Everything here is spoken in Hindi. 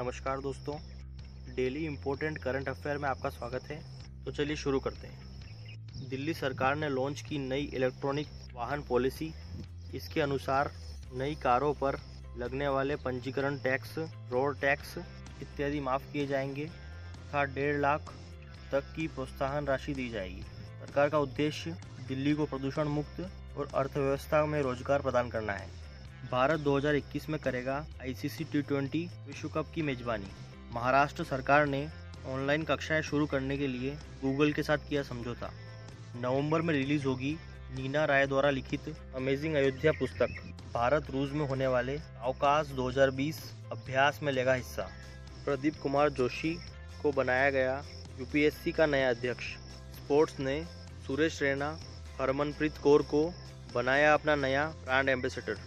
नमस्कार दोस्तों, डेली इम्पोर्टेंट करंट अफेयर में आपका स्वागत है। तो चलिए शुरू करते हैं। दिल्ली सरकार ने लॉन्च की नई इलेक्ट्रॉनिक वाहन पॉलिसी। इसके अनुसार नई कारों पर लगने वाले पंजीकरण टैक्स, रोड टैक्स इत्यादि माफ़ किए जाएँगे तथा डेढ़ लाख तक की प्रोत्साहन राशि दी जाएगी। सरकार का उद्देश्य दिल्ली को प्रदूषण मुक्त और अर्थव्यवस्था में रोज़गार प्रदान करना है। भारत 2021 में करेगा आईसीसी टी विश्व कप की मेजबानी। महाराष्ट्र सरकार ने ऑनलाइन कक्षाएँ शुरू करने के लिए गूगल के साथ किया समझौता। नवंबर में रिलीज़ होगी नीना राय द्वारा लिखित अमेजिंग अयोध्या पुस्तक। भारत रूस में होने वाले अवकाश 2020 अभ्यास में लेगा हिस्सा। प्रदीप कुमार जोशी को बनाया गया यूपीएससी का नया अध्यक्ष। स्पोर्ट्स ने सुरेश रैना, हरमनप्रीत कौर को बनाया अपना नया ब्रांड एम्बेसडर।